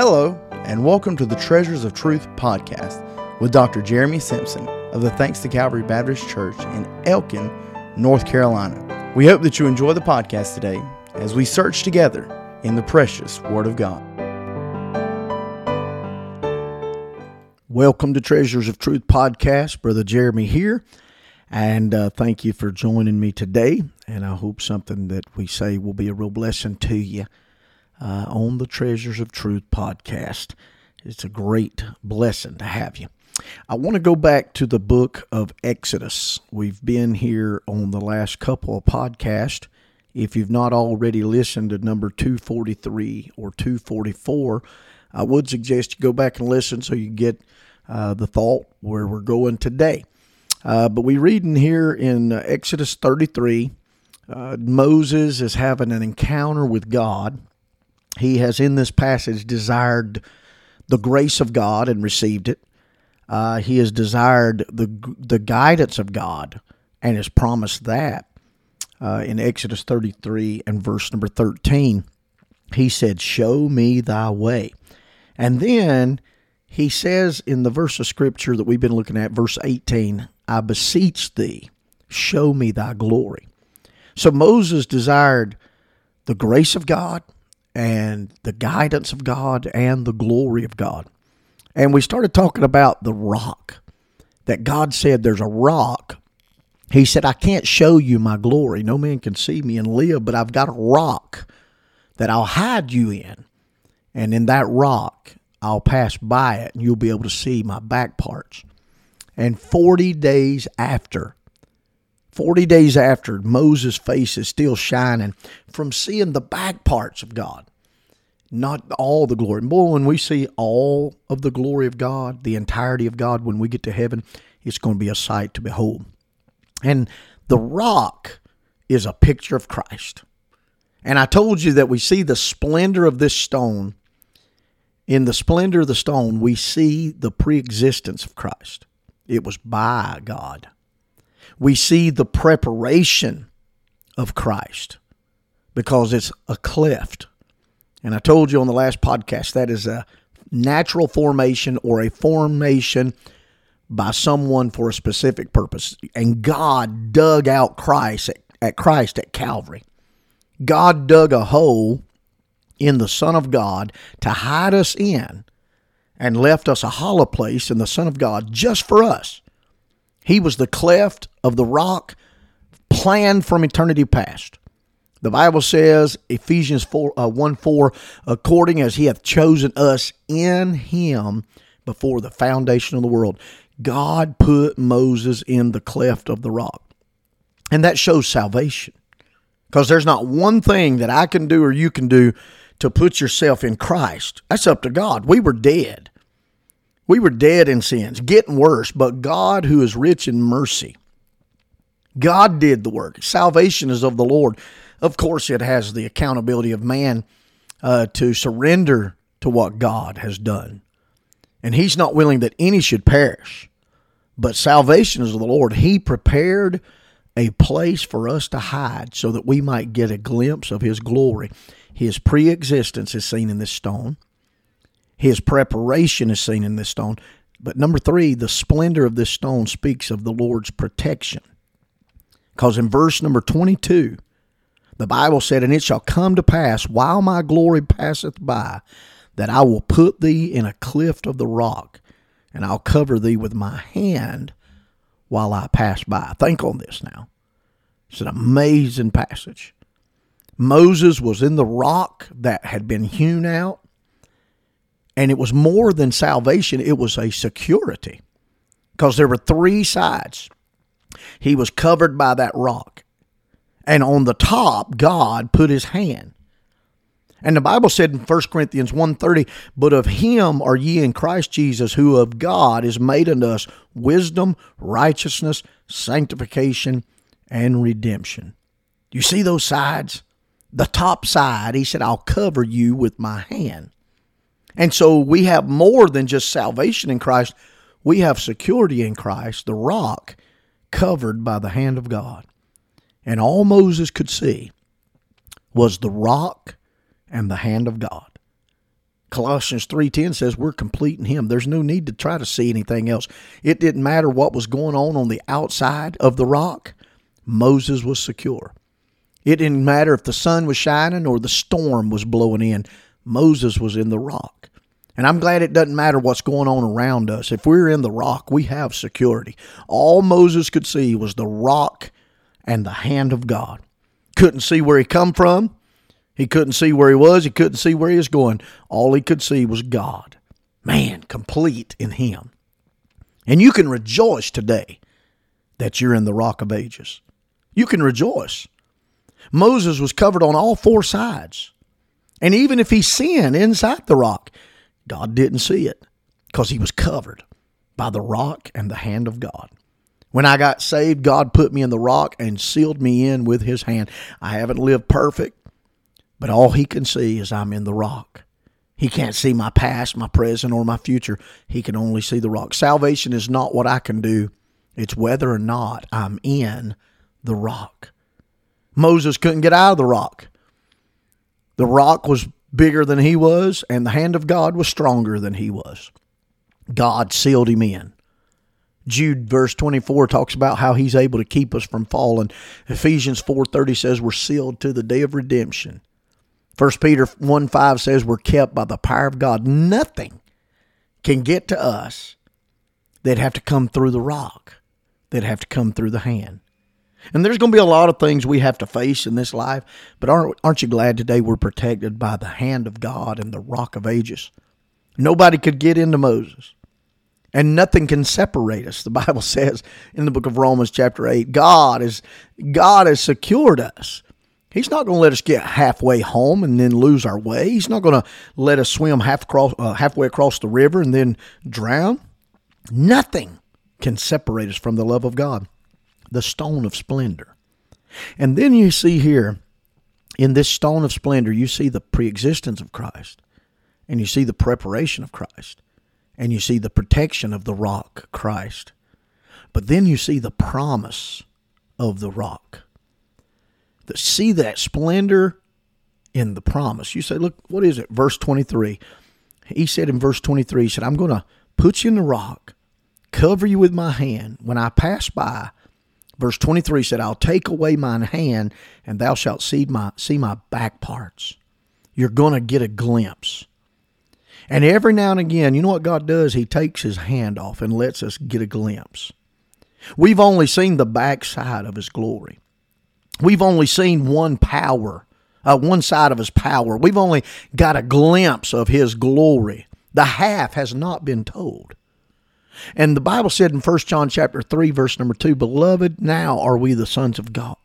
Hello, and welcome to the Treasures of Truth podcast with Dr. Jeremy Simpson of the Thanks to Calvary Baptist Church in Elkin, North Carolina. We hope that you enjoy the podcast today as we search together in the precious Word of God. Welcome to Treasures of Truth podcast. Brother Jeremy here. And uh, thank you for joining me today. And I hope something that we say will be a real blessing to you uh, on the Treasures of Truth podcast. It's a great blessing to have you. I want to go back to the book of Exodus. We've been here on the last couple of podcasts. If you've not already listened to number 243 or 244, I would suggest you go back and listen so you get uh, the thought where we're going today. Uh, but we're reading here in uh, Exodus 33, uh, Moses is having an encounter with God he has in this passage desired the grace of God and received it. Uh, he has desired the the guidance of God and has promised that. Uh, in Exodus 33 and verse number 13, he said, Show me thy way. And then he says in the verse of scripture that we've been looking at, verse 18, I beseech thee, show me thy glory. So Moses desired the grace of God, and the guidance of God and the glory of God. And we started talking about the rock, that God said there's a rock. He said, I can't show you my glory. No man can see me and live, but I've got a rock that I'll hide you in. And in that rock, I'll pass by it and you'll be able to see my back parts. And 40 days after, 40 days after, Moses' face is still shining from seeing the back parts of God, not all the glory. And Boy, when we see all of the glory of God, the entirety of God, when we get to heaven, it's going to be a sight to behold. And the rock is a picture of Christ. And I told you that we see the splendor of this stone. In the splendor of the stone, we see the preexistence of Christ. It was by God we see the preparation of Christ because it's a cleft. And I told you on the last podcast that is a natural formation or a formation by someone for a specific purpose. And God dug out Christ at, at Christ at Calvary. God dug a hole in the Son of God to hide us in and left us a hollow place in the Son of God just for us. He was the cleft of the rock planned from eternity past. The Bible says, Ephesians 4, uh, 1 4, according as he hath chosen us in him before the foundation of the world. God put Moses in the cleft of the rock. And that shows salvation. Because there's not one thing that I can do or you can do to put yourself in Christ. That's up to God. We were dead. We were dead in sins, getting worse, but God, who is rich in mercy, God did the work. Salvation is of the Lord. Of course, it has the accountability of man uh, to surrender to what God has done. And He's not willing that any should perish, but salvation is of the Lord. He prepared a place for us to hide so that we might get a glimpse of His glory. His pre existence is seen in this stone. His preparation is seen in this stone. But number three, the splendor of this stone speaks of the Lord's protection. Because in verse number 22, the Bible said, And it shall come to pass while my glory passeth by, that I will put thee in a cleft of the rock, and I'll cover thee with my hand while I pass by. Think on this now. It's an amazing passage. Moses was in the rock that had been hewn out. And it was more than salvation, it was a security because there were three sides. He was covered by that rock. And on the top, God put his hand. And the Bible said in 1 Corinthians 1:30, "But of him are ye in Christ Jesus, who of God is made unto us wisdom, righteousness, sanctification, and redemption." You see those sides? The top side, he said, "I'll cover you with my hand." And so we have more than just salvation in Christ. We have security in Christ, the rock covered by the hand of God. And all Moses could see was the rock and the hand of God. Colossians 3:10 says we're complete in him. There's no need to try to see anything else. It didn't matter what was going on on the outside of the rock. Moses was secure. It didn't matter if the sun was shining or the storm was blowing in. Moses was in the rock. And I'm glad it doesn't matter what's going on around us. If we're in the rock, we have security. All Moses could see was the rock and the hand of God. Couldn't see where he come from. He couldn't see where he was. He couldn't see where he was going. All he could see was God. Man, complete in him. And you can rejoice today that you're in the rock of ages. You can rejoice. Moses was covered on all four sides. And even if he sinned inside the rock, God didn't see it because he was covered by the rock and the hand of God. When I got saved, God put me in the rock and sealed me in with his hand. I haven't lived perfect, but all he can see is I'm in the rock. He can't see my past, my present, or my future. He can only see the rock. Salvation is not what I can do, it's whether or not I'm in the rock. Moses couldn't get out of the rock. The rock was bigger than he was, and the hand of God was stronger than he was. God sealed him in. Jude verse 24 talks about how he's able to keep us from falling. Ephesians 4:30 says we're sealed to the day of redemption. 1 Peter 1 5 says we're kept by the power of God. Nothing can get to us that have to come through the rock, that have to come through the hand. And there's going to be a lot of things we have to face in this life, but aren't, aren't you glad today we're protected by the hand of God and the rock of ages? Nobody could get into Moses, and nothing can separate us. The Bible says in the book of Romans, chapter 8, God, is, God has secured us. He's not going to let us get halfway home and then lose our way. He's not going to let us swim half across, uh, halfway across the river and then drown. Nothing can separate us from the love of God the stone of splendor. And then you see here, in this stone of splendor, you see the preexistence of Christ, and you see the preparation of Christ, and you see the protection of the rock, Christ. But then you see the promise of the rock. The, see that splendor in the promise. You say, look, what is it? Verse 23. He said in verse 23, he said, I'm going to put you in the rock, cover you with my hand. When I pass by, Verse 23 said, I'll take away mine hand, and thou shalt see my, see my back parts. You're going to get a glimpse. And every now and again, you know what God does? He takes his hand off and lets us get a glimpse. We've only seen the backside of his glory. We've only seen one power, uh, one side of his power. We've only got a glimpse of his glory. The half has not been told. And the Bible said in 1 John chapter 3 verse number 2, "Beloved, now are we the sons of God,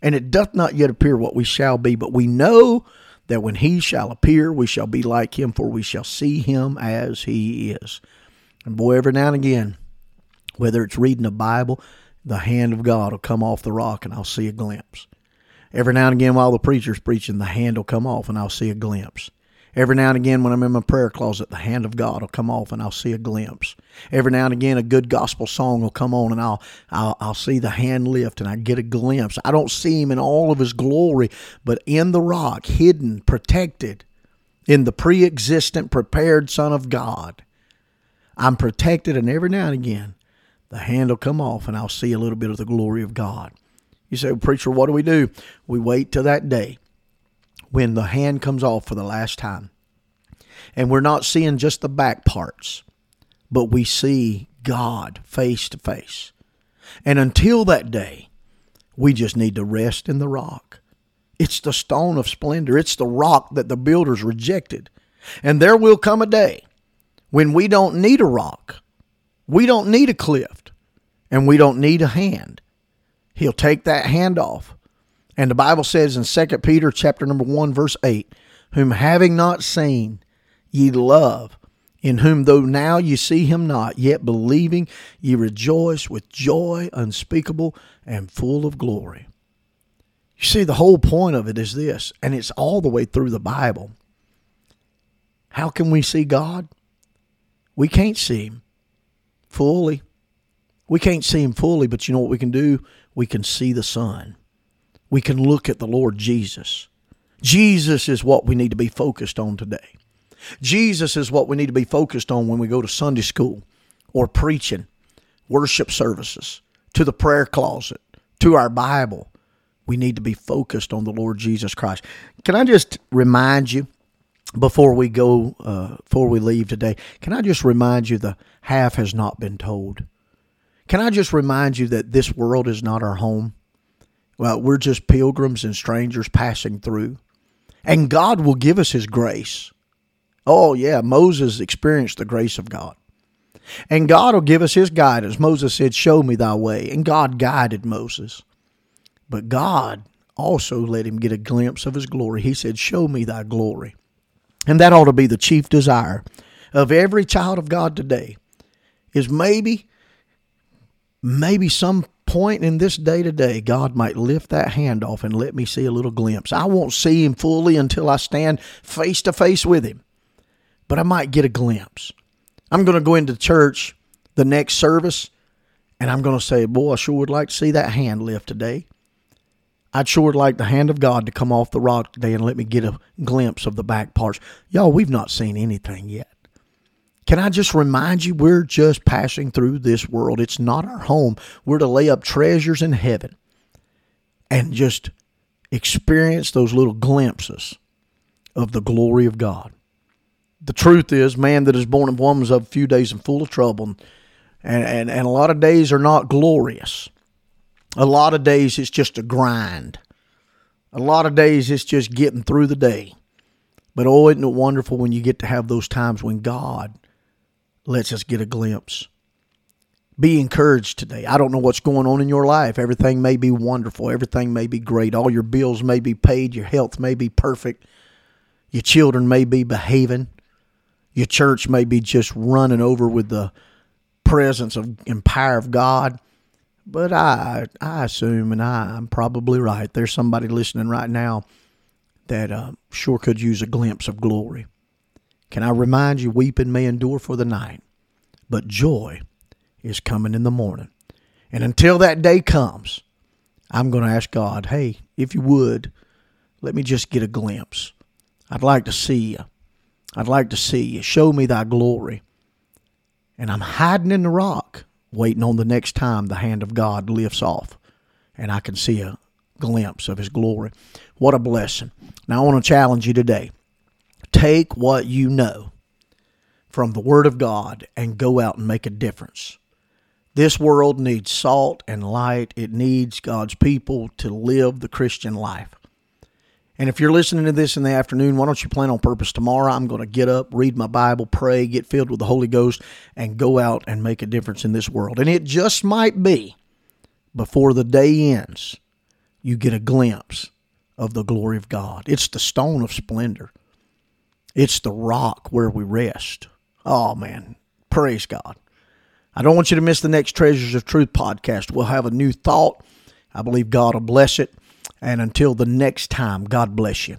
and it doth not yet appear what we shall be, but we know that when he shall appear, we shall be like him, for we shall see him as he is." And boy, every now and again, whether it's reading the Bible, the hand of God will come off the rock and I'll see a glimpse. Every now and again, while the preacher's preaching, the hand will come off and I'll see a glimpse. Every now and again, when I'm in my prayer closet, the hand of God will come off and I'll see a glimpse. Every now and again, a good gospel song will come on and I'll, I'll, I'll see the hand lift and I get a glimpse. I don't see him in all of his glory, but in the rock, hidden, protected, in the pre existent, prepared Son of God, I'm protected, and every now and again, the hand will come off and I'll see a little bit of the glory of God. You say, well, Preacher, what do we do? We wait till that day when the hand comes off for the last time. And we're not seeing just the back parts, but we see God face to face. And until that day, we just need to rest in the rock. It's the stone of splendor, it's the rock that the builders rejected. And there will come a day when we don't need a rock, we don't need a cliff, and we don't need a hand. He'll take that hand off and the Bible says in 2 Peter chapter number 1 verse 8, whom having not seen ye love, in whom though now ye see him not, yet believing ye rejoice with joy unspeakable and full of glory. You see, the whole point of it is this, and it's all the way through the Bible. How can we see God? We can't see him fully. We can't see him fully, but you know what we can do? We can see the Son we can look at the Lord Jesus. Jesus is what we need to be focused on today. Jesus is what we need to be focused on when we go to Sunday school or preaching, worship services, to the prayer closet, to our Bible. We need to be focused on the Lord Jesus Christ. Can I just remind you before we go, uh, before we leave today, can I just remind you the half has not been told? Can I just remind you that this world is not our home? Well, we're just pilgrims and strangers passing through. And God will give us His grace. Oh, yeah, Moses experienced the grace of God. And God will give us His guidance. Moses said, Show me thy way. And God guided Moses. But God also let him get a glimpse of His glory. He said, Show me thy glory. And that ought to be the chief desire of every child of God today is maybe maybe some point in this day to day God might lift that hand off and let me see a little glimpse. I won't see him fully until I stand face to face with him. But I might get a glimpse. I'm going to go into church the next service and I'm going to say, "Boy, I sure would like to see that hand lift today." I'd sure like the hand of God to come off the rock today and let me get a glimpse of the back parts. Y'all, we've not seen anything yet. Can I just remind you, we're just passing through this world. It's not our home. We're to lay up treasures in heaven and just experience those little glimpses of the glory of God. The truth is, man that is born of woman is of a few days and full of trouble. And, and, and a lot of days are not glorious. A lot of days it's just a grind. A lot of days it's just getting through the day. But oh, isn't it wonderful when you get to have those times when God lets us just get a glimpse? Be encouraged today. I don't know what's going on in your life. Everything may be wonderful. Everything may be great. All your bills may be paid. Your health may be perfect. Your children may be behaving. Your church may be just running over with the presence of and power of God. But I I assume, and I, I'm probably right. There's somebody listening right now that uh, sure could use a glimpse of glory. Can I remind you, weeping may endure for the night, but joy is coming in the morning. And until that day comes, I'm going to ask God, hey, if you would, let me just get a glimpse. I'd like to see you. I'd like to see you. Show me thy glory. And I'm hiding in the rock waiting on the next time the hand of God lifts off and I can see a glimpse of his glory. What a blessing. Now I want to challenge you today. Take what you know from the Word of God and go out and make a difference. This world needs salt and light. It needs God's people to live the Christian life. And if you're listening to this in the afternoon, why don't you plan on purpose tomorrow? I'm going to get up, read my Bible, pray, get filled with the Holy Ghost, and go out and make a difference in this world. And it just might be before the day ends, you get a glimpse of the glory of God. It's the stone of splendor, it's the rock where we rest. Oh, man. Praise God. I don't want you to miss the next Treasures of Truth podcast. We'll have a new thought. I believe God will bless it. And until the next time, God bless you.